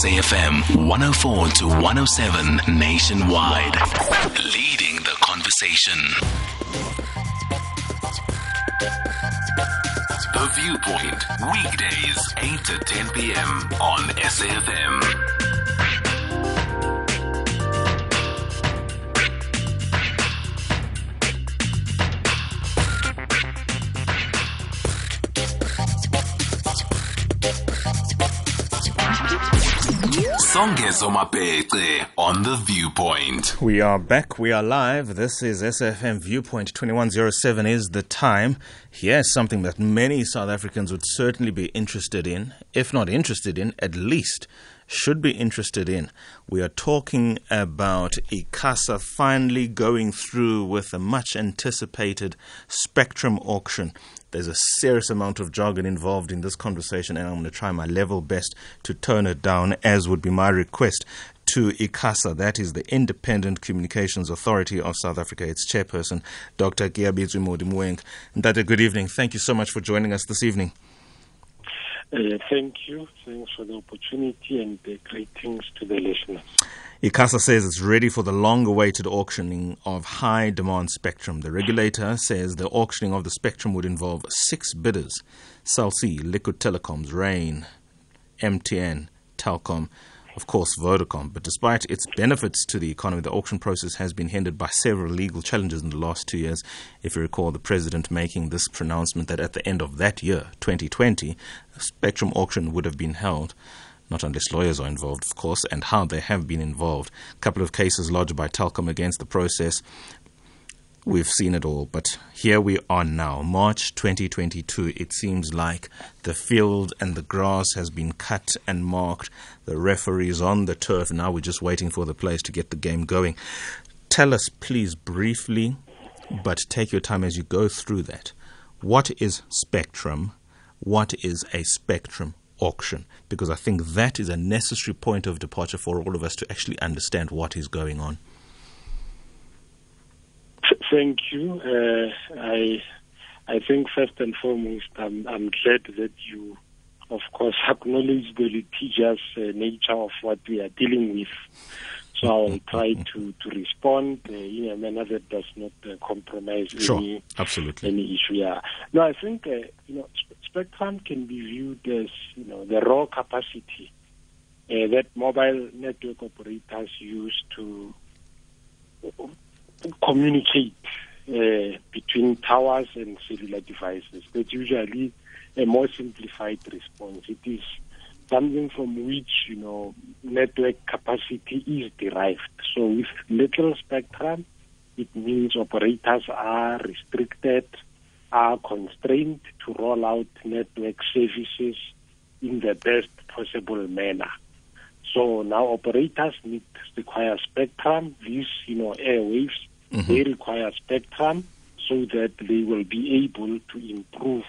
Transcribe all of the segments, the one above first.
SAFM 104 to 107 nationwide. Leading the conversation. The Viewpoint, weekdays 8 to 10 p.m. on SAFM. On The Viewpoint. We are back. We are live. This is SAFM Viewpoint 2107 is the time. Here's something that many South Africans would certainly be interested in. If not interested in, at least should be interested in. We are talking about ICASA finally going through with a much anticipated spectrum auction. There's a serious amount of jargon involved in this conversation, and I'm going to try my level best to tone it down, as would be my request to ICASA, that is the Independent Communications Authority of South Africa, its chairperson, Dr. Keabetswe Modimoeng. Dada, good evening. Thank you so much for joining us this evening. Uh, thank you. Thanks for the opportunity and greetings to the listeners. ICASA says it's ready for the long awaited auctioning of high demand spectrum. The regulator says the auctioning of the spectrum would involve six bidders Cell C, Liquid Telecoms, Rain, MTN, Telkom, of course, Vodacom. But despite its benefits to the economy, the auction process has been hindered by several legal challenges in the last two years. If you recall, the president making this pronouncement that at the end of that year, 2020, a spectrum auction would have been held not unless lawyers are involved, of course, and how they have been involved. A couple of cases lodged by Telkom against the process. We've seen it all, but here we are now, March 2022. It seems like the field and the grass has been cut and marked. The referee's on the turf. Now we're just waiting for the players to get the game going. Tell us, please, briefly, but take your time as you go through that. What is spectrum? What is a spectrum auction because I think that is a necessary point of departure for all of us to actually understand what is going on. Thank you. Uh, I I think first and foremost, I'm, I'm glad that you, of course, acknowledge the litigious uh, nature of what we are dealing with. So I'll try to, to respond uh, in a manner that does not uh, compromise sure, any absolutely. any issue. Yeah. No, I think uh, you know spectrum can be viewed as you know the raw capacity uh, that mobile network operators use to communicate uh, between towers and cellular devices. That's usually a more simplified response. It is something from which you know network capacity is derived. So with little spectrum, it means operators are restricted, are constrained to roll out network services in the best possible manner. So now operators need require spectrum. These you know airwaves Mhm. they require spectrum so that they will be able to improve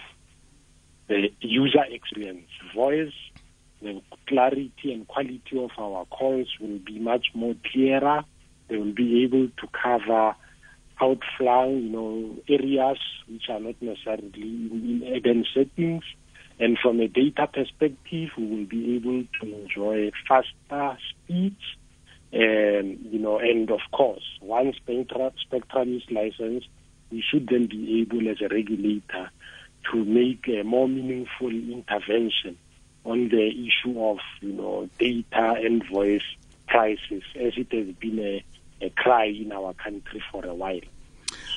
the user experience. Voice, the clarity and quality of our calls will be much more clearer. They will be able to cover outflung, you know, areas which are not necessarily in, urban settings. And from a data perspective, we will be able to enjoy faster speeds and you know, and of course, once spectrum is licensed, we should then be able, as a regulator, to make a more meaningful intervention on the issue of you know data and voice prices, as it has been a, a cry in our country for a while.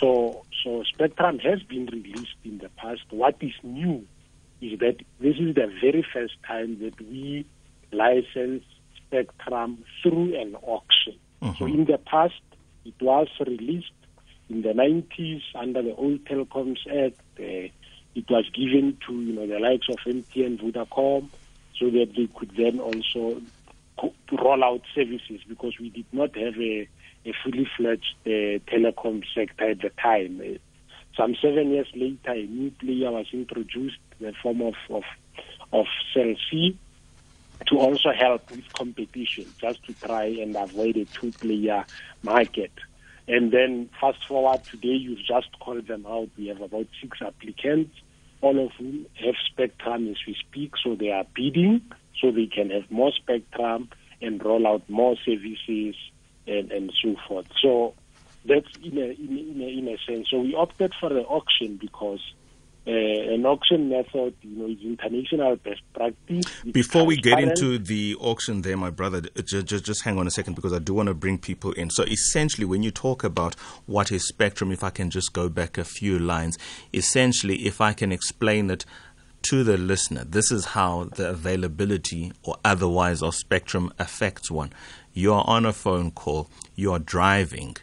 So, so spectrum has been released in the past. What is new is that this is the very first time that we license spectrum through an auction. So in the past, it was released in the 90s under the old Telecoms Act. Uh, it was given to you know the likes of MTN, Vodacom, so that they could then also roll out services because we did not have a, a fully fledged uh, telecom sector at the time. Uh, some seven years later, a new player was introduced, in the form of of, of Cell C, to also help with competition, just to try and avoid a two-player market. And then fast forward today, you've just called them out. We have about six applicants, all of whom have spectrum as we speak, so they are bidding. so they can have more spectrum and roll out more services and, and so forth. So that's in a, in, in, a, in a sense. So we opted for the auction because uh, an auction method, you know, is international best practice. Before we get into the auction there, my brother, just, just, just hang on a second because I do want to bring people in. So essentially, when you talk about what is spectrum, if I can just go back a few lines, essentially, if I can explain it to the listener, this is how the availability or otherwise of spectrum affects one. You are on a phone call, you are driving,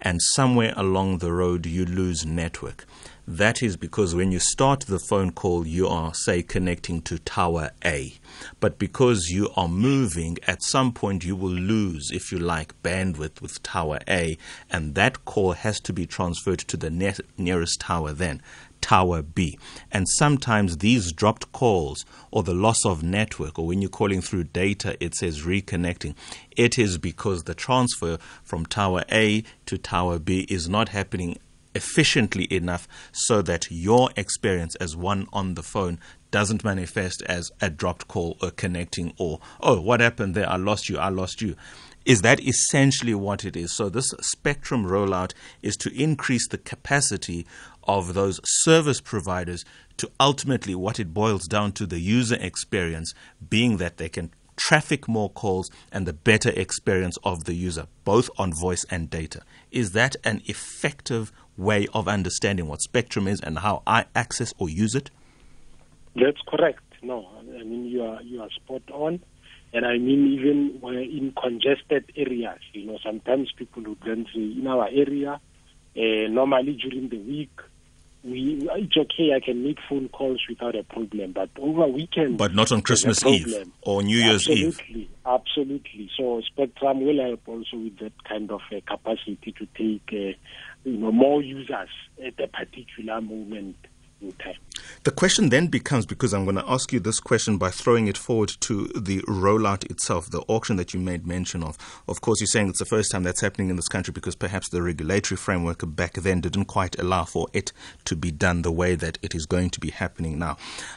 and somewhere along the road you lose network. That is because when you start the phone call, you are, say, connecting to tower A. But because you are moving, at some point you will lose, if you like, bandwidth with tower A, and that call has to be transferred to the nearest tower then. Tower B. And sometimes these dropped calls or the loss of network, or when you're calling through data, it says reconnecting. It is because the transfer from Tower A to Tower B is not happening efficiently enough so that your experience as one on the phone doesn't manifest as a dropped call or connecting or, oh, what happened there? I lost you, I lost you. Is that essentially what it is? So, this spectrum rollout is to increase the capacity of those service providers to ultimately what it boils down to the user experience being that they can traffic more calls and the better experience of the user, both on voice and data. Is that an effective way of understanding what spectrum is and how I access or use it? That's correct. No, I mean you are you are spot on, and I mean even in congested areas. You know, sometimes people would then say in our area, uh, normally during the week, we it's okay. I can make phone calls without a problem, but over weekend, but not on Christmas Eve or New Year's absolutely, Eve. Absolutely, absolutely. So Spectrum will help also with that kind of uh, capacity to take, uh, you know, more users at a particular moment The question then becomes because I'm going to ask you this question by throwing it forward to the rollout itself, the auction that you made mention of. Of course, you're saying it's the first time that's happening in this country because perhaps the regulatory framework back then didn't quite allow for it to be done the way that it is going to be happening now.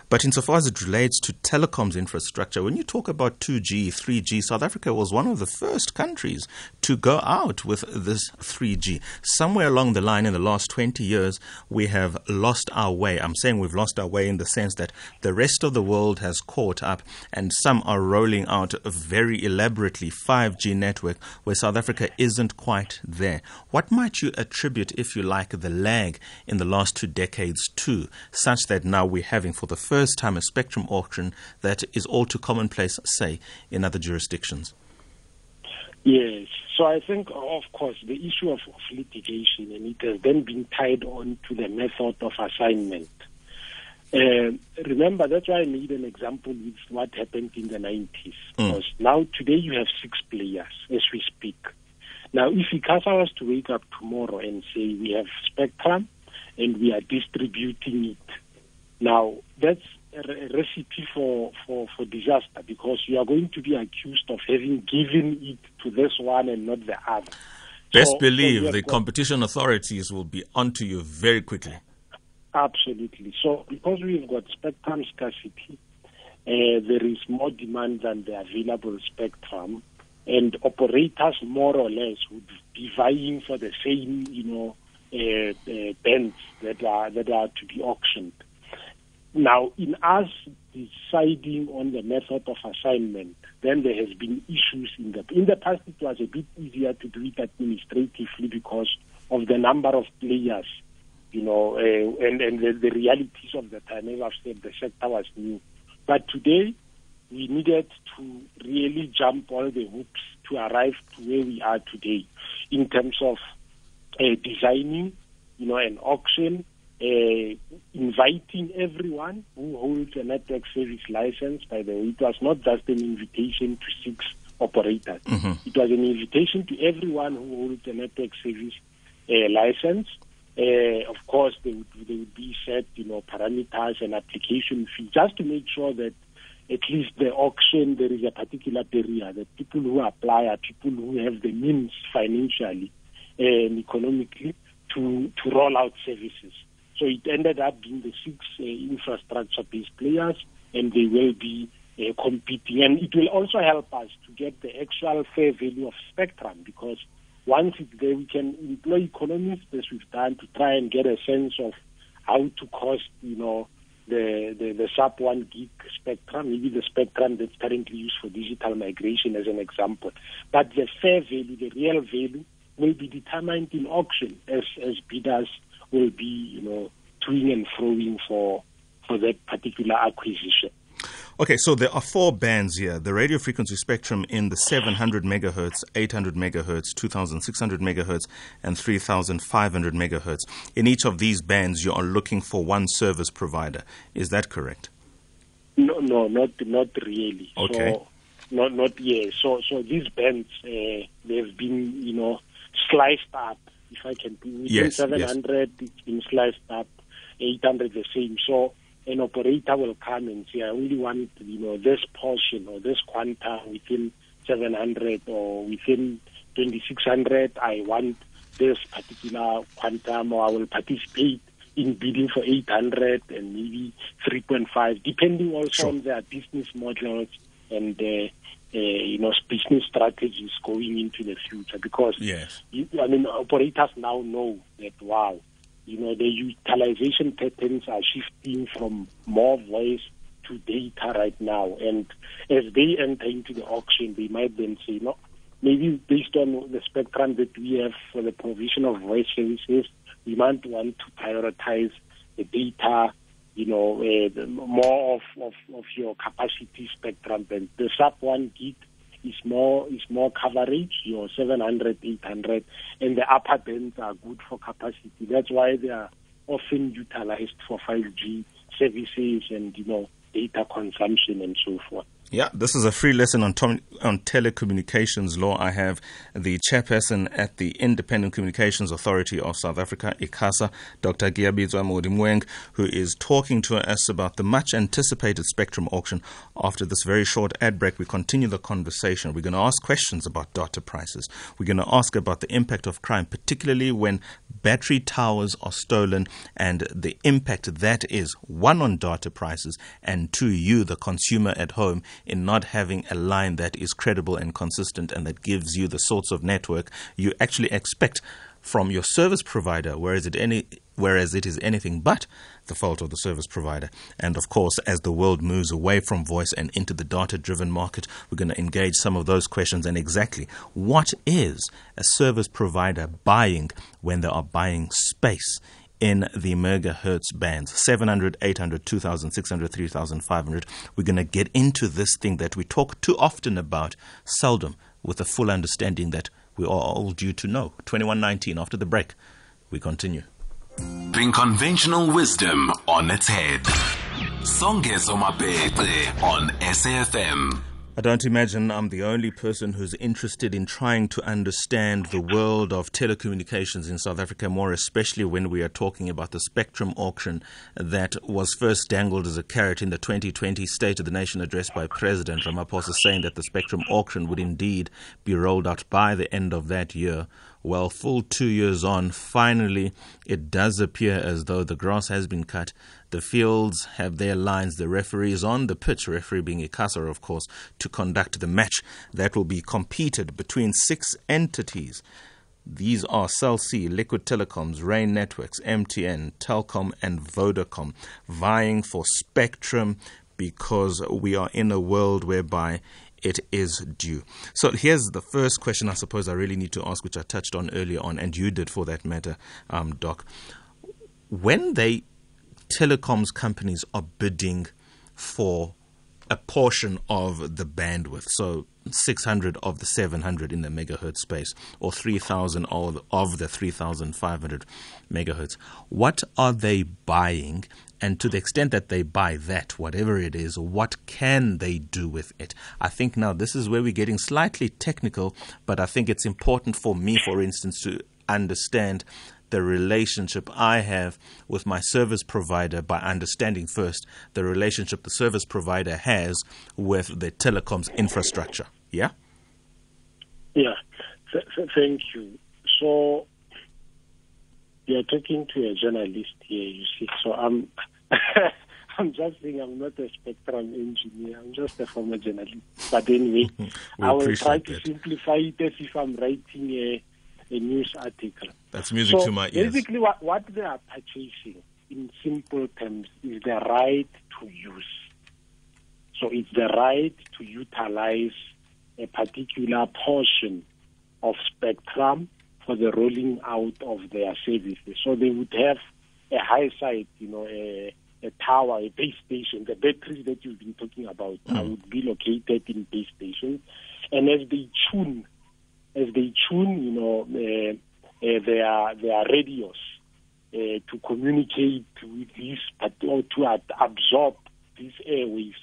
But insofar as it relates to telecoms infrastructure, when you talk about 2G, 3G, South Africa was one of the first countries to go out with this 3G. Somewhere along the line in the last 20 years, we have lost our way. I'm saying we've lost our way in the sense that the rest of the world has caught up and some are rolling out very elaborately 5G network where South Africa isn't quite there. What might you attribute, if you like, the lag in the last two decades to, such that now we're having for the first time a spectrum auction that is all too commonplace, say, in other jurisdictions? Yes. So I think, of course, the issue of, of litigation, and it has then been tied on to the method of assignment. Uh, remember, that's why I made an example with what happened in the 90s. Mm. Because now, today, you have six players as we speak. Now, if ICASA was to wake up tomorrow and say we have spectrum and we are distributing it, now that's a recipe for, for, for disaster because you are going to be accused of having given it to this one and not the other. Best so, believe so the competition authorities will be onto you very quickly. Absolutely. So because we've got spectrum scarcity, uh, there is more demand than the available spectrum, and operators more or less would be vying for the same, you know, uh, uh, bands that are that are to be auctioned. Now, in us deciding on the method of assignment, then there has been issues in the in the past. It was a bit easier to do it administratively because of the number of players you know, uh, and, and the, the, realities of the time. As I've said, the sector was new. But today, we needed to really jump all the hoops to arrive to where we are today in terms of uh, designing, you know, an auction, uh, inviting everyone who holds a network service license. By the way, it was not just an invitation to six operators. Mm-hmm. It was an invitation to everyone who holds a network service uh, license uh, of course, they would, they would be set, you know, parameters and application fee just to make sure that at least the auction, there is a particular area that people who apply are people who have the means financially and economically to, to roll out services. So it ended up being the six uh, infrastructure-based players, and they will be uh, competing. And it will also help us to get the actual fair value of spectrum because once it's there, we can employ economists as we've done to try and get a sense of how to cost, you know, the, the, the sub one gig spectrum, maybe the spectrum that's currently used for digital migration as an example. But the fair value, the real value, will be determined in auction as, as bidders will be, you know, toing and froing for for that particular acquisition. Okay, so there are four bands here the radio frequency spectrum in the 700 megahertz, 800 megahertz, 2600 megahertz, and 3500 megahertz. In each of these bands, you are looking for one service provider. Is that correct? No, no, not not really. Okay. So, not not yeah. So so these bands uh, they've been you know sliced up. If I can be within Yes, 700, it's been sliced up. 800 the same. So an operator will come and say, I only want you know this portion or this quantum within 700 or within 2600. I want this particular quantum, or I will participate in bidding for 800 and maybe 3.5, depending also Sure. on their business models and uh, uh, you know business strategies going into the future. Because Yes. you, I mean, operators now know that wow, you know, the utilization patterns are shifting from more voice to data right now, and as they enter into the auction, they might then say, no, maybe based on the spectrum that we have for the provision of voice services, we might want to prioritize the data. You know, uh, more of, of, of your capacity spectrum than the sub one gig is more is more coverage, your 700, 800, and the upper bands are good for capacity. That's why they are often utilized for 5G services and you know data consumption and so forth. Yeah, this is a free lesson on, tom- on telecommunications law. I have the chairperson at the Independent Communications Authority of South Africa, ICASA, Dr. Keabetswe Modimoeng, who is talking to us about the much anticipated spectrum auction. After this very short ad break, we continue the conversation. We're going to ask questions about data prices. We're going to ask about the impact of crime, particularly when battery towers are stolen and the impact that is, one, on data prices, and two, you, the consumer at home, in not having a line that is credible and consistent and that gives you the sorts of network you actually expect from your service provider, whereas it any whereas it is anything but the fault of the service provider. And of course, as the world moves away from voice and into the data driven market, we're going to engage some of those questions and exactly what is a service provider buying when they are buying space in the megahertz bands 700, 800, 2600, 3500. We're going to get into this thing that we talk too often about, seldom with a full understanding that we are all due to know. 2119 after the break. We continue. Bring conventional wisdom on its head. Songezo Mapete on SAFM. I don't imagine I'm the only person who's interested in trying to understand the world of telecommunications in South Africa, more especially when we are talking about the spectrum auction that was first dangled as a carrot in the 2020 State of the Nation address by President Ramaphosa, saying that the spectrum auction would indeed be rolled out by the end of that year. Well, full two years on, finally, it does appear as though the grass has been cut. The fields have their lines. The referee is on the pitch, referee being ICASA, of course, to conduct the match that will be competed between six entities. These are Cell C, Liquid Telecoms, Rain Networks, MTN, Telkom, and Vodacom, vying for spectrum because we are in a world whereby it is due. So here's the first question I suppose I really need to ask, which I touched on earlier on, and you did for that matter, um, Doc. When they telecoms companies are bidding for a portion of the bandwidth, so 600 of the 700 in the megahertz space, or 3,000 of, of the 3,500 megahertz, what are they buying? And to the extent that they buy that, whatever it is, what can they do with it? I think now this is where we're getting slightly technical, but I think it's important for me, for instance, to understand the relationship I have with my service provider by understanding first the relationship the service provider has with the telecoms infrastructure. Yeah? Yeah, th- th- thank you. So you're talking to a journalist here, you see. So I'm I'm just saying I'm not a spectrum engineer. I'm just a former journalist. But anyway, I will try to simplify it as if I'm writing a, a news article. That's music so to my ears. Basically, what, what they are purchasing, in simple terms, is the right to use. So it's the right to utilize a particular portion of spectrum for the rolling out of their services. So they would have a high site, you know, a, a tower, a base station. The batteries that you've been talking about mm. would be located in base stations. And as they tune, as they tune, you know, uh, uh, their their radios uh, to communicate with these, or to absorb these airwaves,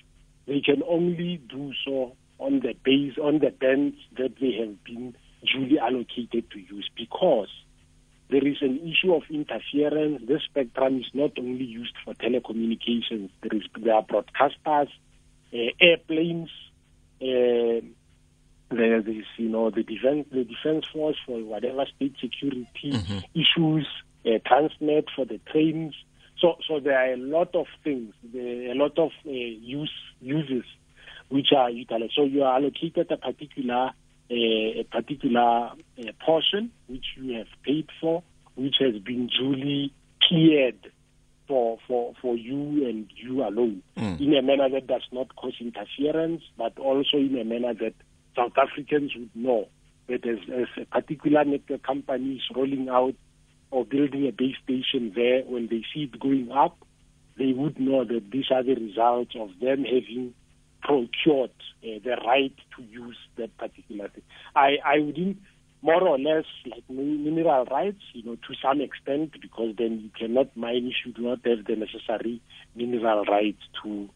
they can only do so on the base on the bands that they have been duly allocated to use because there is an issue of interference. This spectrum is not only used for telecommunications. There is there are broadcasters, uh, airplanes. There is you know the defense the defense force for whatever state security mm-hmm. issues, uh, transnet for the trains. So so there are a lot of things, there a lot of uh, use uses which are utilized. So you are allocated a particular a, a particular uh, portion which you have paid for, which has been duly cleared for for for you and you alone, mm. in a manner that does not cause interference, but also in a manner that South Africans would know that as, a particular network company is rolling out or building a base station there, when they see it going up, they would know that these are the results of them having procured uh, the right to use that particular thing. I, I wouldn't more or less like mineral rights, you know, to some extent, because then you cannot mine if you do not have the necessary mineral rights to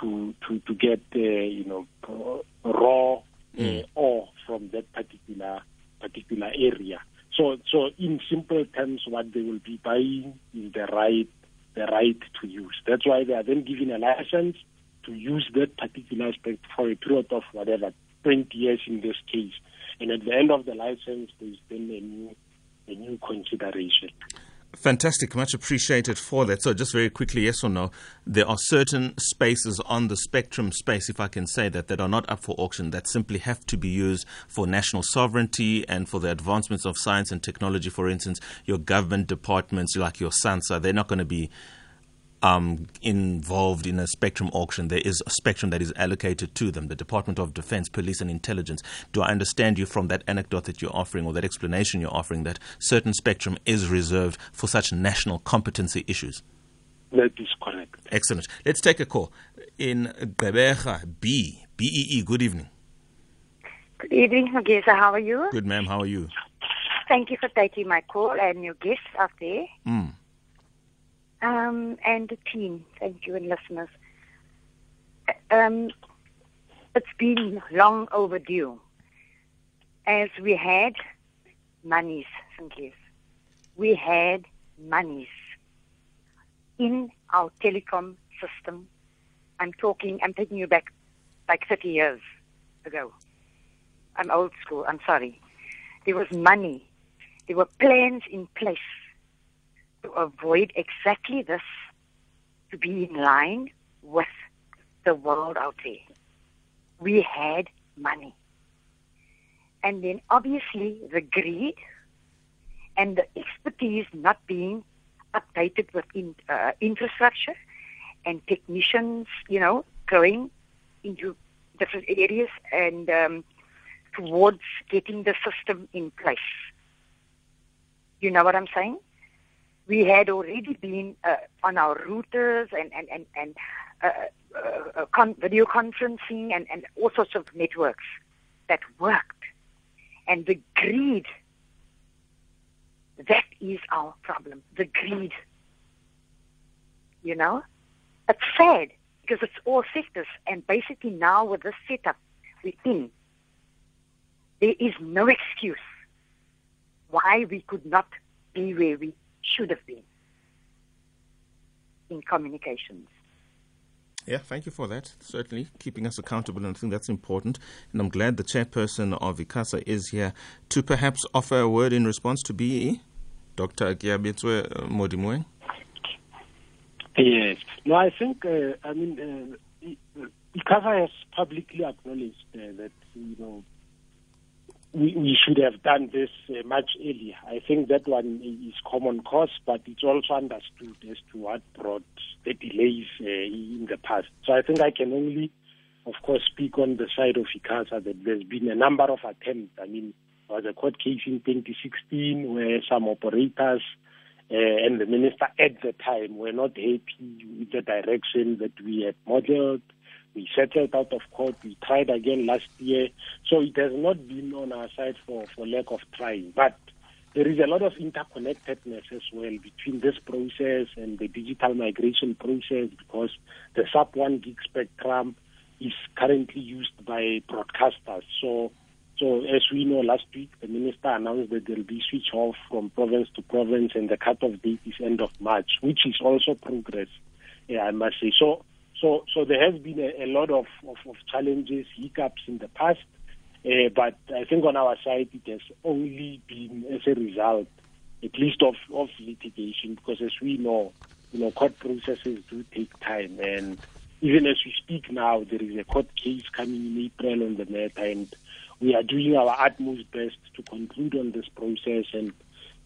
to to to get uh, you know raw uh, mm. ore from that particular particular area. So so in simple terms, what they will be buying is the right the right to use. That's why they are then given a license to use that particular aspect for a period of whatever, 20 years in this case. And at the end of the license, there's then a new, a new consideration. Fantastic, much appreciated for that. So, just very quickly, yes or no, there are certain spaces on the spectrum space, if I can say that, that are not up for auction, that simply have to be used for national sovereignty and for the advancements of science and technology. For instance, your government departments, like your SANSA, they're not going to be um, involved in a spectrum auction, there is a spectrum that is allocated to them, the Department of Defense, Police and Intelligence. Do I understand you from that anecdote that you're offering or that explanation you're offering that certain spectrum is reserved for such national competency issues? That is correct. Excellent. Let's take a call. In Gqeberha B, BEE, good evening. Good evening, Magisa. How are you? Good, ma'am. How are you? Thank you for taking my call and your guests out there. Mm um, and the team. Thank you, and listeners. Um, it's been long overdue. As we had monies, Sinclair, we had monies in our telecom system. I'm talking, I'm taking you back like 30 years ago. I'm old school, I'm sorry. There was money. There were plans in place to avoid exactly this, to be in line with the world out there. We had money. And then obviously the greed and the expertise not being updated with in, uh, infrastructure and technicians, you know, going into different areas and um, towards getting the system in place. You know what I'm saying? We had already been uh, on our routers and and and, and uh, uh, uh, con- video conferencing and, and all sorts of networks that worked, and the greed. That is our problem. The greed. You know, it's sad because it's all sectors, and basically now with this setup we're in, there is no excuse why we could not be where we should have been in communications. Yeah, thank you for that. Certainly keeping us accountable, and I think that's important. And I'm glad the chairperson of ICASA is here to perhaps offer a word in response to BE. Dr. Keabetswe uh, Modimoeng. Yes. No, I think, uh, I mean, uh, ICASA has publicly acknowledged uh, that, you know, we, we should have done this uh, much earlier. I think that one is common cause, but it's also understood as to what brought the delays uh, in the past. So I think I can only, of course, speak on the side of ICASA that there's been a number of attempts. I mean, there was a court case in 2016 where some operators uh, and the minister at the time were not happy with the direction that we had modeled we settled out of court. We tried again last year. So it has not been on our side for, for lack of trying. But there is a lot of interconnectedness as well between this process and the digital migration process because the sub 1 gig spectrum is currently used by broadcasters. So, so as we know, last week the minister announced that there will be switch off from province to province, and the cut-off date is end of March, which is also progress. Yeah, I must say. So so, so there has been a, a lot of, of, of, challenges, hiccups in the past, uh, but I think on our side it has only been as a result, at least of, of litigation, because as we know, you know, court processes do take time, and even as we speak now, there is a court case coming in April on the matter, and we are doing our utmost best to conclude on this process and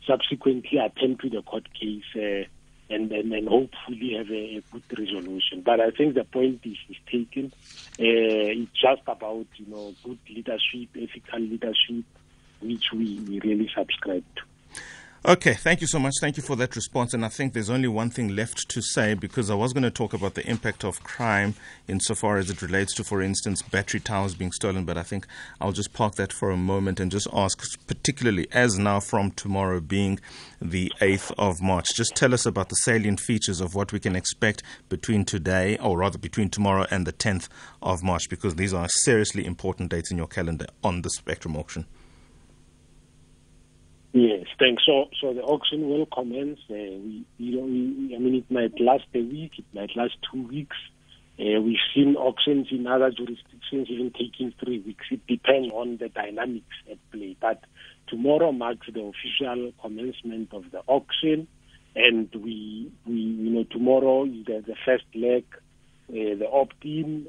subsequently attend to the court case. Uh, and, and, and hopefully have a, a, good resolution. But I think the point is, is taken. Uh, it's just about you know good leadership, ethical leadership, which we, we really subscribe to. Okay, thank you so much. Thank you for that response. And I think there's only one thing left to say because I was going to talk about the impact of crime insofar as it relates to, for instance, battery towers being stolen. But I think I'll just park that for a moment and just ask, particularly as now from tomorrow being the 8th of March, just tell us about the salient features of what we can expect between today, or rather between tomorrow and the 10th of March, because these are seriously important dates in your calendar on the Spectrum auction. Yes, thanks. So, so the auction will commence. Uh, we, you know, we, I mean, it might last a week, it might last two weeks. Uh, we've seen auctions in other jurisdictions even taking three weeks. It depends on the dynamics at play. But tomorrow marks the official commencement of the auction, and we, we, you know, tomorrow is the, the first leg uh, the opt-in,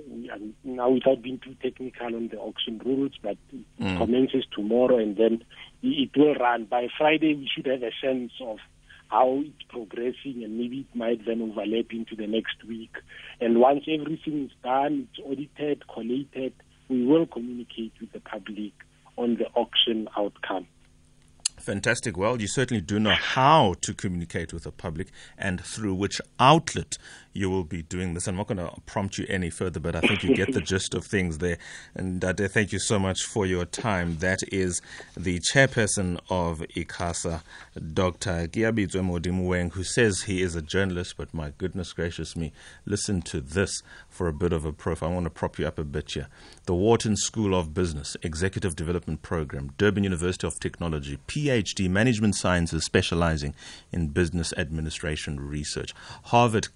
now without being too technical on the auction rules, but it mm. commences tomorrow and then it will run. By Friday, we should have a sense of how it's progressing and maybe it might then overlap into the next week. And once everything is done, it's audited, collated, we will communicate with the public on the auction outcome. Fantastic. Well, you certainly do know how to communicate with the public and through which outlet you will be doing this. I'm not going to prompt you any further, but I think you get the gist of things there. And uh, Dade, thank you so much for your time. That is the chairperson of ICASA, Dr. Keabetswe Modimoeng, who says he is a journalist, but my goodness gracious me, listen to this for a bit of a proof. I want to prop you up a bit here. The Wharton School of Business, Executive Development Program, Durban University of Technology, PhD, Management Sciences, specializing in business administration research, Harvard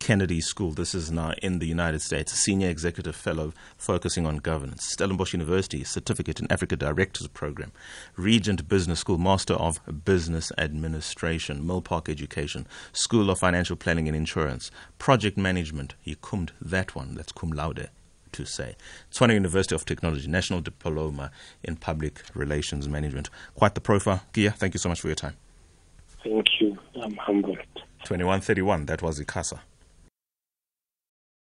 Kennedy School. This is now in the United States, Senior Executive Fellow focusing on governance. Stellenbosch University, Certificate in Africa Directors Program. Regent Business School, Master of Business Administration. Milpark Education, School of Financial Planning and Insurance. Project Management, he cummed that one, that's cum laude to say. Tshwane University of Technology, National Diploma in Public Relations Management. Quite the profile. Kia, thank you so much for your time. Thank you. I'm humbled. 2131, that was ICASA.